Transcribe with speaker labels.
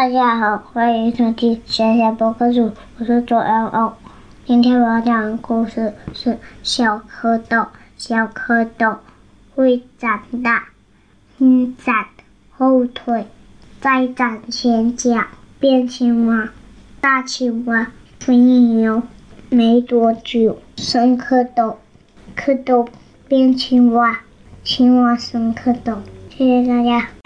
Speaker 1: 大家好欢迎收听小小播客组我是左 L 欧今天我要讲的故事是小蝌蚪小蝌蚪会长大先长后腿再长前脚变青蛙大青蛙春游没多久。生蝌蚪蝌蚪变青蛙青蛙生蝌蚪谢谢大家。